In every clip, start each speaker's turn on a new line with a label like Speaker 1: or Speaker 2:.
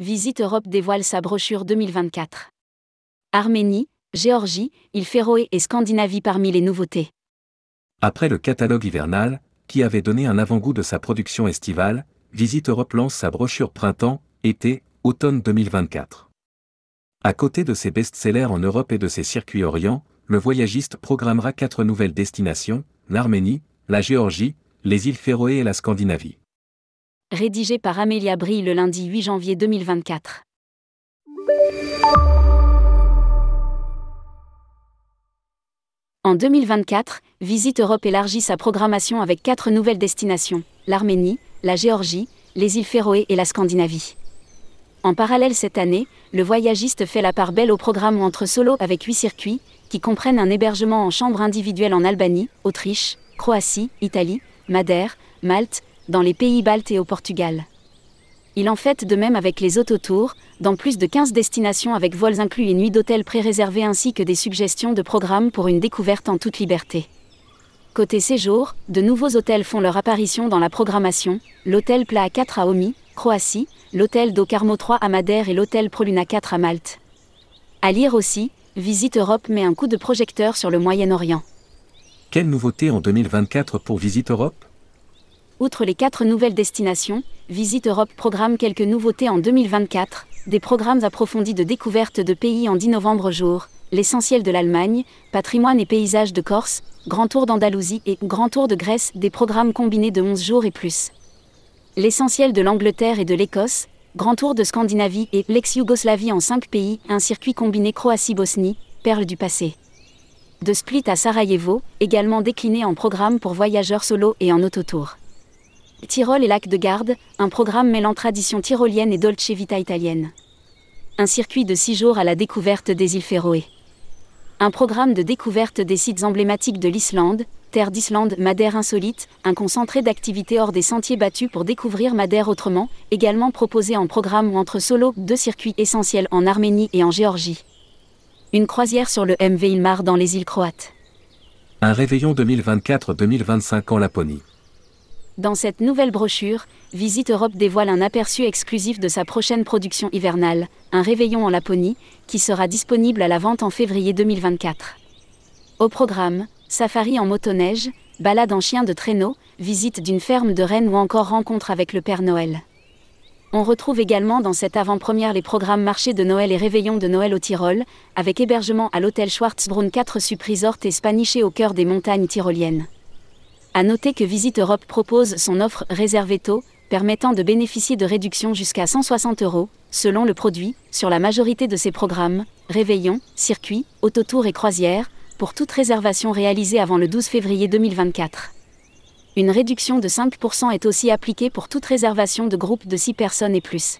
Speaker 1: Visite Europe dévoile sa brochure 2024. Arménie, Géorgie, île Féroé et Scandinavie parmi les nouveautés.
Speaker 2: Après le catalogue hivernal, qui avait donné un avant-goût de sa production estivale, Visite Europe lance sa brochure printemps, été, automne 2024. À côté de ses best-sellers en Europe et de ses circuits Orient, le voyagiste programmera quatre nouvelles destinations, l'Arménie, la Géorgie, les îles Féroé et la Scandinavie.
Speaker 1: Rédigé par Amélia Brie le lundi 8 janvier 2024. En 2024, Visite Europe élargit sa programmation avec quatre nouvelles destinations l'Arménie, la Géorgie, les îles Féroé et la Scandinavie. En parallèle cette année, le voyagiste fait la part belle au programme entre solo avec huit circuits, qui comprennent un hébergement en chambre individuelle en Albanie, Autriche, Croatie, Italie, Madère, Malte, dans les pays baltes et au Portugal. Il en fait de même avec les autotours, dans plus de 15 destinations avec vols inclus et nuits d'hôtel pré-réservés ainsi que des suggestions de programmes pour une découverte en toute liberté. Côté séjour, de nouveaux hôtels font leur apparition dans la programmation, l'hôtel Pla 4 à Omi, Croatie, l'hôtel Do Carmo 3 à Madère et l'hôtel Proluna 4 à Malte. À lire aussi, Visite Europe met un coup de projecteur sur le Moyen-Orient.
Speaker 2: Quelle nouveauté en 2024 pour Visite Europe?
Speaker 1: Outre les quatre nouvelles destinations, Visite Europe programme quelques nouveautés en 2024, des programmes approfondis de découverte de pays en 10 novembre jour, l'essentiel de l'Allemagne, patrimoine et paysages de Corse, Grand Tour d'Andalousie et Grand Tour de Grèce, des programmes combinés de 11 jours et plus. L'essentiel de l'Angleterre et de l'Écosse, Grand Tour de Scandinavie et l'ex-Yougoslavie en 5 pays, un circuit combiné Croatie-Bosnie, perle du passé. De Split à Sarajevo, également décliné en programme pour voyageurs solo et en autotour. Tyrol et Lac de Garde, un programme mêlant tradition tyrolienne et dolce vita italienne. Un circuit de six jours à la découverte des îles Féroé. Un programme de découverte des sites emblématiques de l'Islande, terre d'Islande, Madère insolite, un concentré d'activités hors des sentiers battus pour découvrir Madère autrement, également proposé en programme ou entre solo, deux circuits essentiels en Arménie et en Géorgie. Une croisière sur le MV Ilmar dans les îles croates.
Speaker 2: Un réveillon 2024-2025 en Laponie.
Speaker 1: Dans cette nouvelle brochure, Visite Europe dévoile un aperçu exclusif de sa prochaine production hivernale, un réveillon en Laponie, qui sera disponible à la vente en février 2024. Au programme, safari en motoneige, balade en chien de traîneau, visite d'une ferme de rennes ou encore rencontre avec le Père Noël. On retrouve également dans cette avant-première les programmes marché de Noël et réveillon de Noël au Tyrol, avec hébergement à l'hôtel Schwarzbrunn 4 Sup Resort et Spaniché au cœur des montagnes tyroliennes. À noter que Visite Europe propose son offre réservée tôt, permettant de bénéficier de réductions jusqu'à 160 euros, selon le produit, sur la majorité de ses programmes, réveillons, circuits, autotours et croisières, pour toute réservation réalisée avant le 12 février 2024. Une réduction de 5% est aussi appliquée pour toute réservation de groupe de 6 personnes et plus.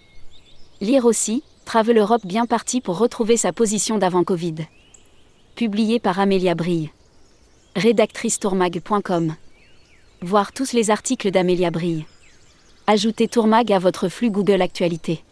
Speaker 1: Lire aussi, Travel Europe bien parti pour retrouver sa position d'avant Covid. Publié par Amélia Brille. Rédactrice tourmag.com Voir tous les articles d'Amélia Brille. Ajoutez Tourmag à votre flux Google Actualité.